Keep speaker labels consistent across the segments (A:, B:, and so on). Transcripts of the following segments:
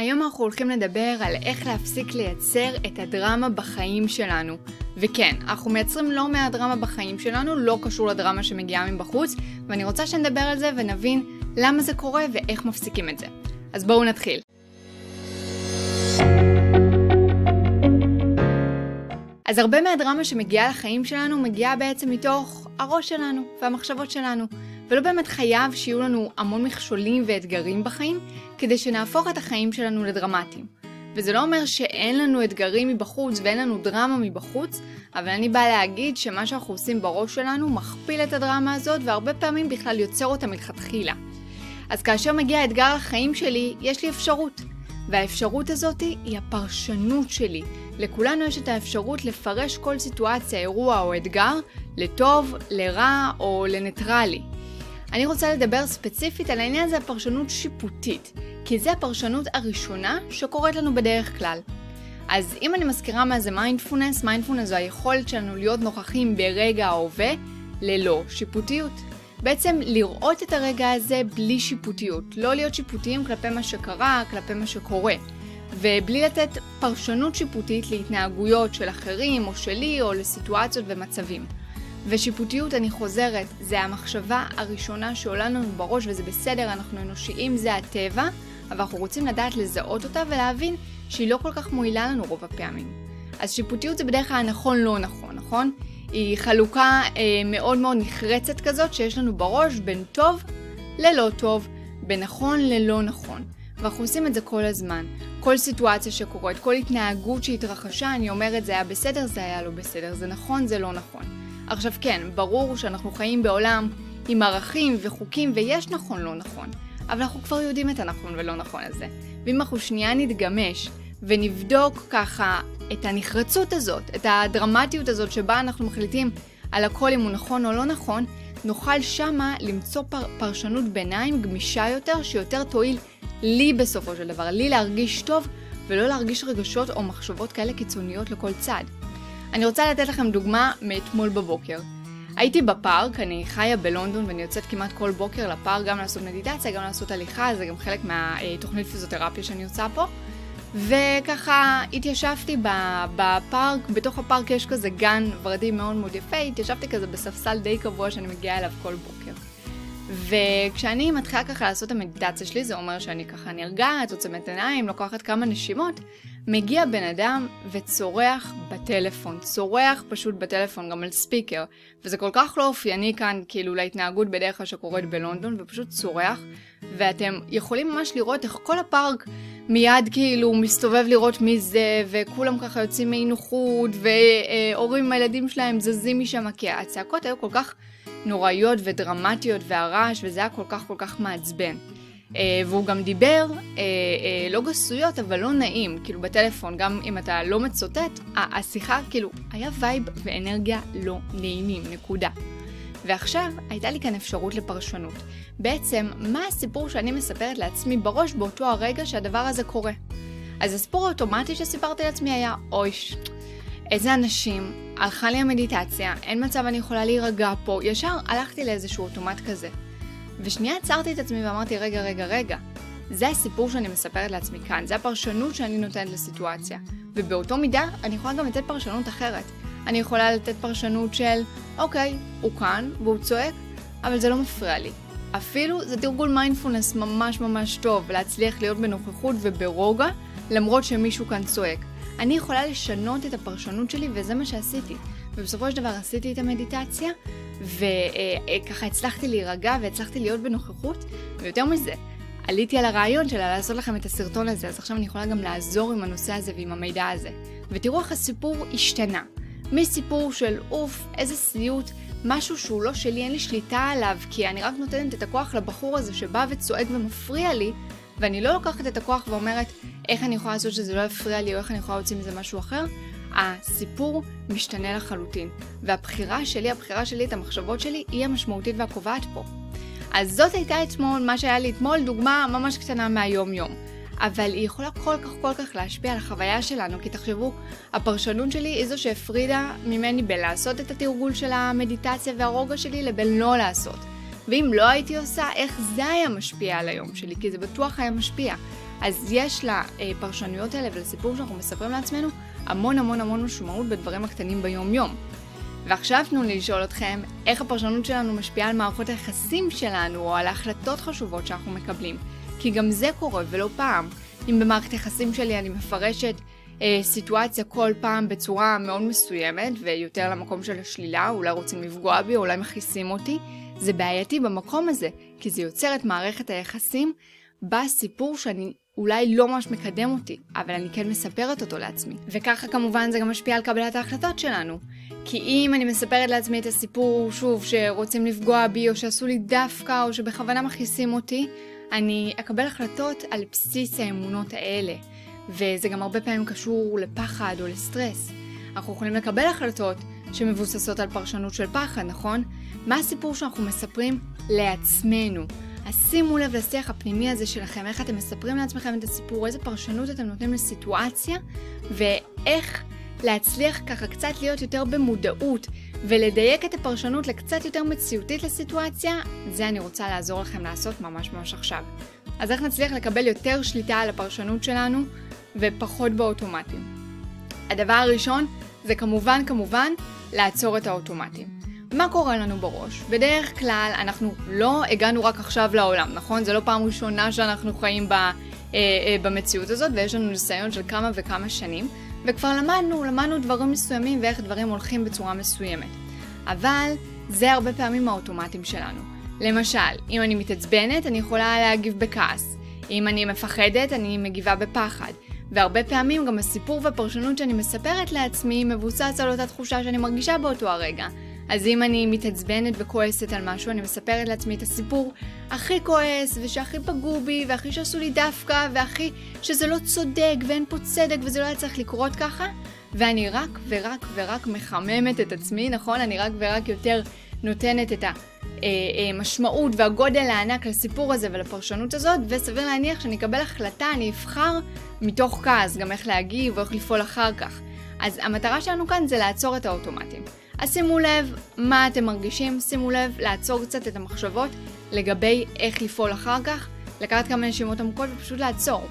A: היום אנחנו הולכים לדבר על איך להפסיק לייצר את הדרמה בחיים שלנו. וכן, אנחנו מייצרים לא מעט דרמה בחיים שלנו, לא קשור לדרמה שמגיעה מבחוץ, ואני רוצה שנדבר על זה ונבין למה זה קורה ואיך מפסיקים את זה. אז בואו נתחיל. אז הרבה מהדרמה שמגיעה לחיים שלנו מגיעה בעצם מתוך הראש שלנו והמחשבות שלנו. ולא באמת חייב שיהיו לנו המון מכשולים ואתגרים בחיים, כדי שנהפוך את החיים שלנו לדרמטיים. וזה לא אומר שאין לנו אתגרים מבחוץ ואין לנו דרמה מבחוץ, אבל אני באה להגיד שמה שאנחנו עושים בראש שלנו מכפיל את הדרמה הזאת, והרבה פעמים בכלל יוצר אותה מלכתחילה. אז כאשר מגיע האתגר לחיים שלי, יש לי אפשרות. והאפשרות הזאת היא הפרשנות שלי. לכולנו יש את האפשרות לפרש כל סיטואציה, אירוע או אתגר, לטוב, לרע או לניטרלי. אני רוצה לדבר ספציפית על העניין הזה הפרשנות שיפוטית, כי זו הפרשנות הראשונה שקורית לנו בדרך כלל. אז אם אני מזכירה מה זה mindfulness, mindfulness זו היכולת שלנו להיות נוכחים ברגע ההווה ללא שיפוטיות. בעצם לראות את הרגע הזה בלי שיפוטיות, לא להיות שיפוטיים כלפי מה שקרה, כלפי מה שקורה. ובלי לתת פרשנות שיפוטית להתנהגויות של אחרים או שלי או לסיטואציות ומצבים. ושיפוטיות, אני חוזרת, זה המחשבה הראשונה שעולה לנו בראש וזה בסדר, אנחנו אנושיים, זה הטבע, אבל אנחנו רוצים לדעת לזהות אותה ולהבין שהיא לא כל כך מועילה לנו רוב הפעמים. אז שיפוטיות זה בדרך כלל נכון לא נכון, נכון? היא חלוקה אה, מאוד מאוד נחרצת כזאת שיש לנו בראש בין טוב ללא טוב, בין נכון ללא נכון. ואנחנו עושים את זה כל הזמן. כל סיטואציה שקורית, כל התנהגות שהתרחשה, אני אומרת זה היה בסדר, זה היה לא בסדר, זה נכון, זה לא נכון. עכשיו כן, ברור שאנחנו חיים בעולם עם ערכים וחוקים ויש נכון לא נכון, אבל אנחנו כבר יודעים את הנכון ולא נכון הזה. ואם אנחנו שנייה נתגמש ונבדוק ככה את הנחרצות הזאת, את הדרמטיות הזאת שבה אנחנו מחליטים על הכל אם הוא נכון או לא נכון, נוכל שמה למצוא פר, פרשנות ביניים גמישה יותר, שיותר תועיל לי בסופו של דבר, לי להרגיש טוב ולא להרגיש רגשות או מחשבות כאלה קיצוניות לכל צד. אני רוצה לתת לכם דוגמה מאתמול בבוקר. הייתי בפארק, אני חיה בלונדון ואני יוצאת כמעט כל בוקר לפארק גם לעשות מדיטציה, גם לעשות הליכה, זה גם חלק מהתוכנית פיזיותרפיה שאני עושה פה. וככה התיישבתי בפארק, בתוך הפארק יש כזה גן ורדי מאוד מאוד יפה, התיישבתי כזה בספסל די קבוע שאני מגיעה אליו כל בוקר. וכשאני מתחילה ככה לעשות את המדיטציה שלי, זה אומר שאני ככה נרגעת, עוצמת עיניים, לוקחת כמה נשימות, מגיע בן אדם וצורח בטלפון, צורח פשוט בטלפון, גם על ספיקר, וזה כל כך לא אופייני כאן, כאילו, להתנהגות בדרך כלל שקורית בלונדון, ופשוט צורח, ואתם יכולים ממש לראות איך כל הפארק מיד כאילו מסתובב לראות מי זה, וכולם ככה יוצאים מאי נוחות, והורים עם הילדים שלהם זזים משם, כי הצעקות היו כל כך נוראיות ודרמטיות, והרעש, וזה היה כל כך כל כך מעצבן. אה, והוא גם דיבר, אה, אה, לא גסויות, אבל לא נעים, כאילו בטלפון, גם אם אתה לא מצוטט, השיחה, כאילו, היה vibe ואנרגיה לא נעימים, נקודה. ועכשיו הייתה לי כאן אפשרות לפרשנות. בעצם, מה הסיפור שאני מספרת לעצמי בראש באותו הרגע שהדבר הזה קורה? אז הסיפור האוטומטי שסיפרתי לעצמי היה, אויש, איזה אנשים, הלכה לי המדיטציה, אין מצב אני יכולה להירגע פה, ישר הלכתי לאיזשהו אוטומט כזה. ושנייה עצרתי את עצמי ואמרתי, רגע, רגע, רגע, זה הסיפור שאני מספרת לעצמי כאן, זה הפרשנות שאני נותנת לסיטואציה. ובאותו מידה, אני יכולה גם לתת פרשנות אחרת. אני יכולה לתת פרשנות של, אוקיי, הוא כאן והוא צועק, אבל זה לא מפריע לי. אפילו זה תרגול מיינדפולנס ממש ממש טוב, להצליח להיות בנוכחות וברוגע, למרות שמישהו כאן צועק. אני יכולה לשנות את הפרשנות שלי, וזה מה שעשיתי. ובסופו של דבר עשיתי את המדיטציה, וככה הצלחתי להירגע והצלחתי להיות בנוכחות, ויותר מזה, עליתי על הרעיון שלה לעשות לכם את הסרטון הזה, אז עכשיו אני יכולה גם לעזור עם הנושא הזה ועם המידע הזה. ותראו איך הסיפור השתנה. מסיפור של אוף, איזה סיוט, משהו שהוא לא שלי, אין לי שליטה עליו, כי אני רק נותנת את הכוח לבחור הזה שבא וצועק ומפריע לי, ואני לא לוקחת את הכוח ואומרת איך אני יכולה לעשות שזה לא יפריע לי, או איך אני יכולה להוציא מזה משהו אחר, הסיפור משתנה לחלוטין. והבחירה שלי, הבחירה שלי, את המחשבות שלי, היא המשמעותית והקובעת פה. אז זאת הייתה אתמול, מה שהיה לי אתמול, דוגמה ממש קטנה מהיום-יום. אבל היא יכולה כל כך כל כך להשפיע על החוויה שלנו, כי תחשבו, הפרשנות שלי היא זו שהפרידה ממני בין לעשות את התרגול של המדיטציה והרוגע שלי לבין לא לעשות. ואם לא הייתי עושה, איך זה היה משפיע על היום שלי, כי זה בטוח היה משפיע. אז יש לפרשנויות האלה ולסיפור שאנחנו מספרים לעצמנו המון המון המון משמעות בדברים הקטנים ביום-יום. ועכשיו תנו לי לשאול אתכם, איך הפרשנות שלנו משפיעה על מערכות היחסים שלנו, או על ההחלטות חשובות שאנחנו מקבלים. כי גם זה קורה, ולא פעם. אם במערכת היחסים שלי אני מפרשת אה, סיטואציה כל פעם בצורה מאוד מסוימת, ויותר למקום של השלילה, אולי רוצים לפגוע בי, אולי מכעיסים אותי, זה בעייתי במקום הזה, כי זה יוצר את מערכת היחסים בסיפור שאני אולי לא ממש מקדם אותי, אבל אני כן מספרת אותו לעצמי. וככה כמובן זה גם משפיע על קבלת ההחלטות שלנו. כי אם אני מספרת לעצמי את הסיפור, שוב, שרוצים לפגוע בי, או שעשו לי דווקא, או שבכוונה מכעיסים אותי, אני אקבל החלטות על בסיס האמונות האלה. וזה גם הרבה פעמים קשור לפחד או לסטרס. אנחנו יכולים לקבל החלטות שמבוססות על פרשנות של פחד, נכון? מה הסיפור שאנחנו מספרים לעצמנו? אז שימו לב לשיח הפנימי הזה שלכם, איך אתם מספרים לעצמכם את הסיפור, איזה פרשנות אתם נותנים לסיטואציה, ואיך להצליח ככה קצת להיות יותר במודעות ולדייק את הפרשנות לקצת יותר מציאותית לסיטואציה, זה אני רוצה לעזור לכם לעשות ממש ממש עכשיו. אז איך נצליח לקבל יותר שליטה על הפרשנות שלנו ופחות באוטומטים? הדבר הראשון זה כמובן כמובן לעצור את האוטומטים. מה קורה לנו בראש? בדרך כלל אנחנו לא הגענו רק עכשיו לעולם, נכון? זה לא פעם ראשונה שאנחנו חיים ב, אה, אה, במציאות הזאת ויש לנו ניסיון של כמה וכמה שנים וכבר למדנו, למדנו דברים מסוימים ואיך דברים הולכים בצורה מסוימת. אבל זה הרבה פעמים האוטומטים שלנו. למשל, אם אני מתעצבנת, אני יכולה להגיב בכעס. אם אני מפחדת, אני מגיבה בפחד. והרבה פעמים גם הסיפור והפרשנות שאני מספרת לעצמי מבוסס על אותה תחושה שאני מרגישה באותו הרגע. אז אם אני מתעצבנת וכועסת על משהו, אני מספרת לעצמי את הסיפור הכי כועס, ושהכי פגעו בי, והכי שעשו לי דווקא, והכי שזה לא צודק, ואין פה צדק, וזה לא היה צריך לקרות ככה, ואני רק ורק ורק מחממת את עצמי, נכון? אני רק ורק יותר נותנת את המשמעות אה, אה, והגודל הענק לסיפור הזה ולפרשנות הזאת, וסביר להניח שאני אקבל החלטה, אני אבחר מתוך כעס, גם איך להגיב או איך לפעול אחר כך. אז המטרה שלנו כאן זה לעצור את האוטומטים. אז שימו לב מה אתם מרגישים, שימו לב לעצור קצת את המחשבות לגבי איך לפעול אחר כך, לקחת כמה נשימות עמוקות ופשוט לעצור.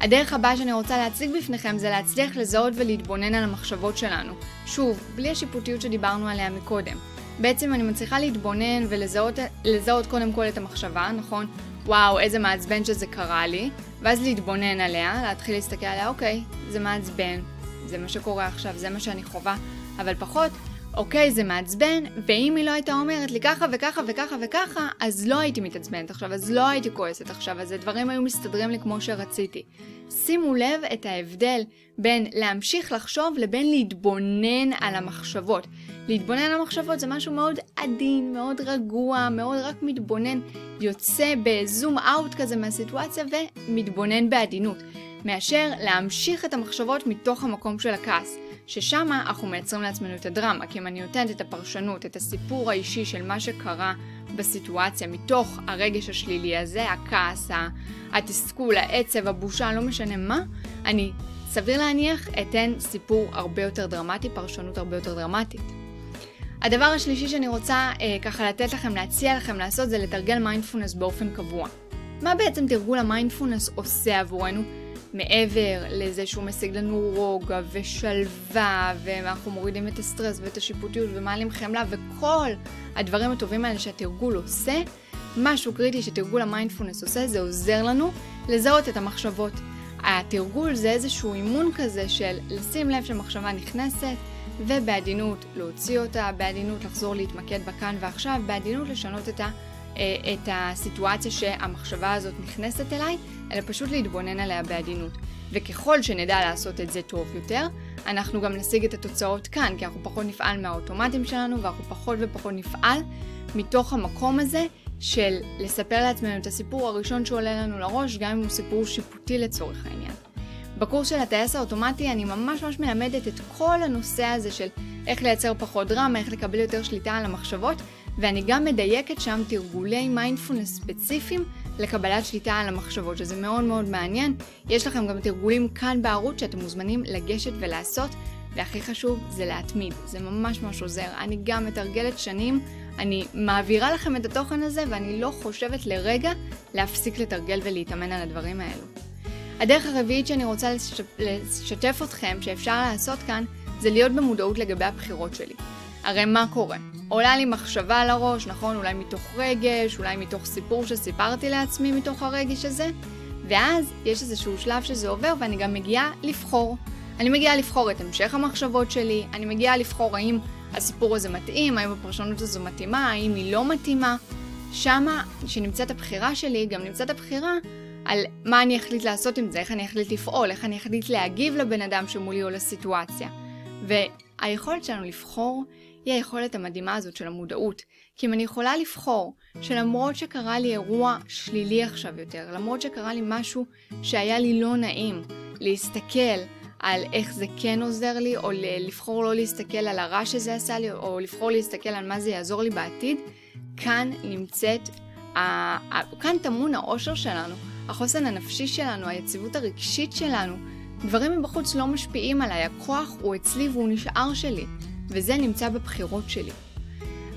A: הדרך הבאה שאני רוצה להציג בפניכם זה להצליח לזהות ולהתבונן על המחשבות שלנו. שוב, בלי השיפוטיות שדיברנו עליה מקודם. בעצם אני מצליחה להתבונן ולזהות קודם כל את המחשבה, נכון? וואו, איזה מעצבן שזה קרה לי, ואז להתבונן עליה, להתחיל להסתכל עליה, אוקיי, זה מעצבן, זה מה שקורה עכשיו, זה מה שאני חווה, אבל פחות אוקיי, זה מעצבן, ואם היא לא הייתה אומרת לי ככה וככה וככה וככה, אז לא הייתי מתעצבנת עכשיו, אז לא הייתי כועסת עכשיו, אז הדברים היו מסתדרים לי כמו שרציתי. שימו לב את ההבדל בין להמשיך לחשוב לבין להתבונן על המחשבות. להתבונן על המחשבות זה משהו מאוד עדין, מאוד רגוע, מאוד רק מתבונן, יוצא ב zoom out כזה מהסיטואציה ומתבונן בעדינות, מאשר להמשיך את המחשבות מתוך המקום של הכעס. ששם אנחנו מייצרים לעצמנו את הדרמה, כי אם אני נותנת את הפרשנות, את הסיפור האישי של מה שקרה בסיטואציה, מתוך הרגש השלילי הזה, הכעס, התסכול, העצב, הבושה, לא משנה מה, אני סביר להניח אתן סיפור הרבה יותר דרמטי, פרשנות הרבה יותר דרמטית. הדבר השלישי שאני רוצה אה, ככה לתת לכם, להציע לכם לעשות, זה לתרגל מיינדפולנס באופן קבוע. מה בעצם תרגול המיינדפולנס עושה עבורנו? מעבר לזה שהוא משיג לנו רוגע ושלווה, ואנחנו מורידים את הסטרס ואת השיפוטיות ומעלים חמלה, וכל הדברים הטובים האלה שהתרגול עושה, משהו קריטי שתרגול המיינדפולנס עושה, זה עוזר לנו לזהות את המחשבות. התרגול זה איזשהו אימון כזה של לשים לב שמחשבה נכנסת, ובעדינות להוציא אותה, בעדינות לחזור להתמקד בכאן ועכשיו, בעדינות לשנות את ה... אה, את הסיטואציה שהמחשבה הזאת נכנסת אליי, אלא פשוט להתבונן עליה בעדינות. וככל שנדע לעשות את זה טוב יותר, אנחנו גם נשיג את התוצאות כאן, כי אנחנו פחות נפעל מהאוטומטים שלנו, ואנחנו פחות ופחות נפעל מתוך המקום הזה של לספר לעצמנו את הסיפור הראשון שעולה לנו לראש, גם אם הוא סיפור שיפוטי לצורך העניין. בקורס של הטייס האוטומטי אני ממש ממש מלמדת את כל הנושא הזה של איך לייצר פחות דרמה, איך לקבל יותר שליטה על המחשבות, ואני גם מדייקת שם תרגולי מיינדפולנס ספציפיים לקבלת שליטה על המחשבות, שזה מאוד מאוד מעניין. יש לכם גם תרגולים כאן בערוץ שאתם מוזמנים לגשת ולעשות, והכי חשוב זה להתמיד, זה ממש ממש עוזר. אני גם מתרגלת שנים, אני מעבירה לכם את התוכן הזה, ואני לא חושבת לרגע להפסיק לתרגל ולהתאמן על הדברים האלו. הדרך הרביעית שאני רוצה לשתף אתכם שאפשר לעשות כאן, זה להיות במודעות לגבי הבחירות שלי. הרי מה קורה? עולה לי מחשבה לראש, נכון? אולי מתוך רגש, אולי מתוך סיפור שסיפרתי לעצמי מתוך הרגש הזה, ואז יש איזשהו שלב שזה עובר ואני גם מגיעה לבחור. אני מגיעה לבחור את המשך המחשבות שלי, אני מגיעה לבחור האם הסיפור הזה מתאים, האם הפרשנות הזו מתאימה, האם היא לא מתאימה. שמה, שנמצאת הבחירה שלי, גם נמצאת הבחירה על מה אני אחליט לעשות עם זה, איך אני אחליט לפעול, איך אני אחליט להגיב לבן אדם שמולי או לסיטואציה. והיכולת שלנו לבחור היא היכולת המדהימה הזאת של המודעות. כי אם אני יכולה לבחור שלמרות שקרה לי אירוע שלילי עכשיו יותר, למרות שקרה לי משהו שהיה לי לא נעים, להסתכל על איך זה כן עוזר לי, או לבחור לא להסתכל על הרע שזה עשה לי, או לבחור להסתכל על מה זה יעזור לי בעתיד, כאן נמצאת, כאן טמון האושר שלנו, החוסן הנפשי שלנו, היציבות הרגשית שלנו. דברים מבחוץ לא משפיעים עליי, הכוח הוא אצלי והוא נשאר שלי, וזה נמצא בבחירות שלי.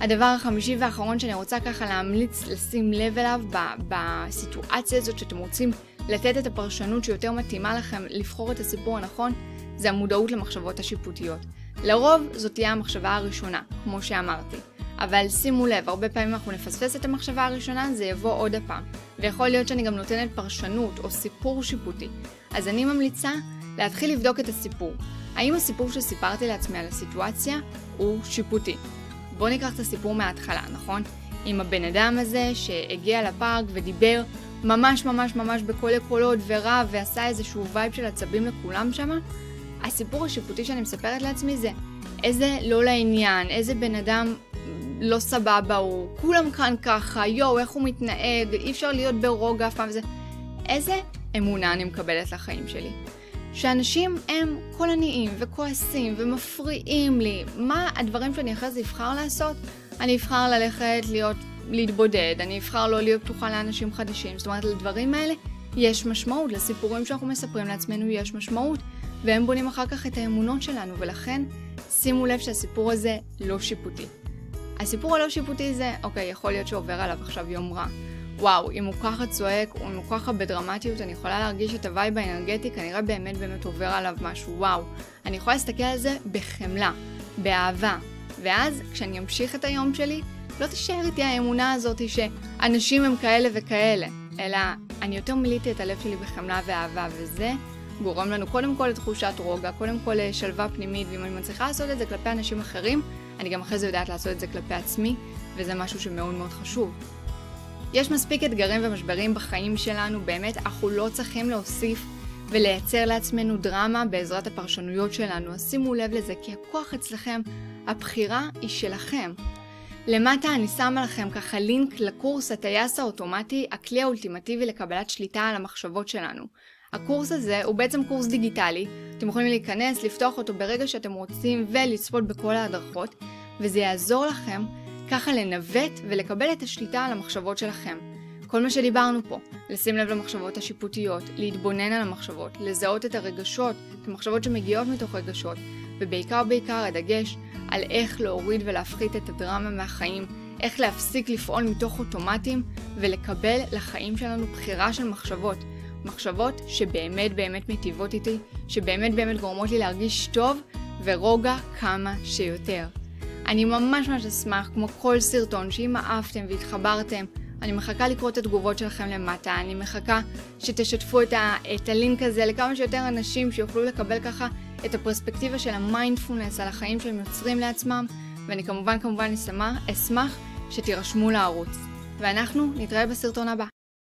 A: הדבר החמישי והאחרון שאני רוצה ככה להמליץ לשים לב אליו בסיטואציה הזאת שאתם רוצים לתת את הפרשנות שיותר מתאימה לכם לבחור את הסיפור הנכון, זה המודעות למחשבות השיפוטיות. לרוב זאת תהיה המחשבה הראשונה, כמו שאמרתי. אבל שימו לב, הרבה פעמים אנחנו נפספס את המחשבה הראשונה, זה יבוא עוד הפעם. ויכול להיות שאני גם נותנת פרשנות או סיפור שיפוטי. אז אני ממליצה להתחיל לבדוק את הסיפור. האם הסיפור שסיפרתי לעצמי על הסיטואציה הוא שיפוטי? בואו ניקח את הסיפור מההתחלה, נכון? עם הבן אדם הזה שהגיע לפארק ודיבר ממש ממש ממש בקולי קולות ורב ועשה איזשהו vibe של עצבים לכולם שם, הסיפור השיפוטי שאני מספרת לעצמי זה איזה לא לעניין, איזה בן אדם לא סבבה הוא, כולם כאן ככה, יואו, איך הוא מתנהג, אי אפשר להיות ברוגע אף פעם וזה. איזה אמונה אני מקבלת לחיים שלי. שאנשים הם קולניים וכועסים ומפריעים לי. מה הדברים שאני אחרי זה אבחר לעשות? אני אבחר ללכת להיות, להתבודד, אני אבחר לא להיות פתוחה לאנשים חדשים. זאת אומרת, לדברים האלה יש משמעות, לסיפורים שאנחנו מספרים לעצמנו יש משמעות, והם בונים אחר כך את האמונות שלנו, ולכן שימו לב שהסיפור הזה לא שיפוטי. הסיפור הלא שיפוטי זה, אוקיי, יכול להיות שעובר עליו עכשיו יום רע. וואו, אם הוא ככה צועק, או אם הוא ככה בדרמטיות, אני יכולה להרגיש את ה vibe האנרגטי, כנראה באמת באמת עובר עליו משהו, וואו. אני יכולה להסתכל על זה בחמלה, באהבה. ואז, כשאני אמשיך את היום שלי, לא תישאר איתי האמונה הזאת שאנשים הם כאלה וכאלה, אלא אני יותר מילאתי את הלב שלי בחמלה ואהבה, וזה גורם לנו קודם כל לתחושת רוגע, קודם כל לשלווה פנימית, ואם אני מצליחה לעשות את זה כלפי אנשים אחרים, אני גם אחרי זה יודעת לעשות את זה כלפי עצמי, וזה משהו שמאוד מאוד חשוב. יש מספיק אתגרים ומשברים בחיים שלנו, באמת, אנחנו לא צריכים להוסיף ולייצר לעצמנו דרמה בעזרת הפרשנויות שלנו. אז שימו לב לזה, כי הכוח אצלכם, הבחירה היא שלכם. למטה אני שמה לכם ככה לינק לקורס הטייס האוטומטי, הכלי האולטימטיבי לקבלת שליטה על המחשבות שלנו. הקורס הזה הוא בעצם קורס דיגיטלי, אתם יכולים להיכנס, לפתוח אותו ברגע שאתם רוצים ולצפות בכל ההדרכות, וזה יעזור לכם ככה לנווט ולקבל את השליטה על המחשבות שלכם. כל מה שדיברנו פה, לשים לב למחשבות השיפוטיות, להתבונן על המחשבות, לזהות את הרגשות, את המחשבות שמגיעות מתוך רגשות, ובעיקר בעיקר הדגש על איך להוריד ולהפחית את הדרמה מהחיים, איך להפסיק לפעול מתוך אוטומטים ולקבל לחיים שלנו בחירה של מחשבות. מחשבות שבאמת באמת מיטיבות איתי, שבאמת באמת גורמות לי להרגיש טוב ורוגע כמה שיותר. אני ממש ממש אשמח, כמו כל סרטון, שאם אהבתם והתחברתם, אני מחכה לקרוא את התגובות שלכם למטה, אני מחכה שתשתפו את, ה, את הלינק הזה לכמה שיותר אנשים שיוכלו לקבל ככה את הפרספקטיבה של המיינדפולנס על החיים שהם יוצרים לעצמם, ואני כמובן כמובן אשמח, אשמח שתירשמו לערוץ. ואנחנו נתראה בסרטון הבא.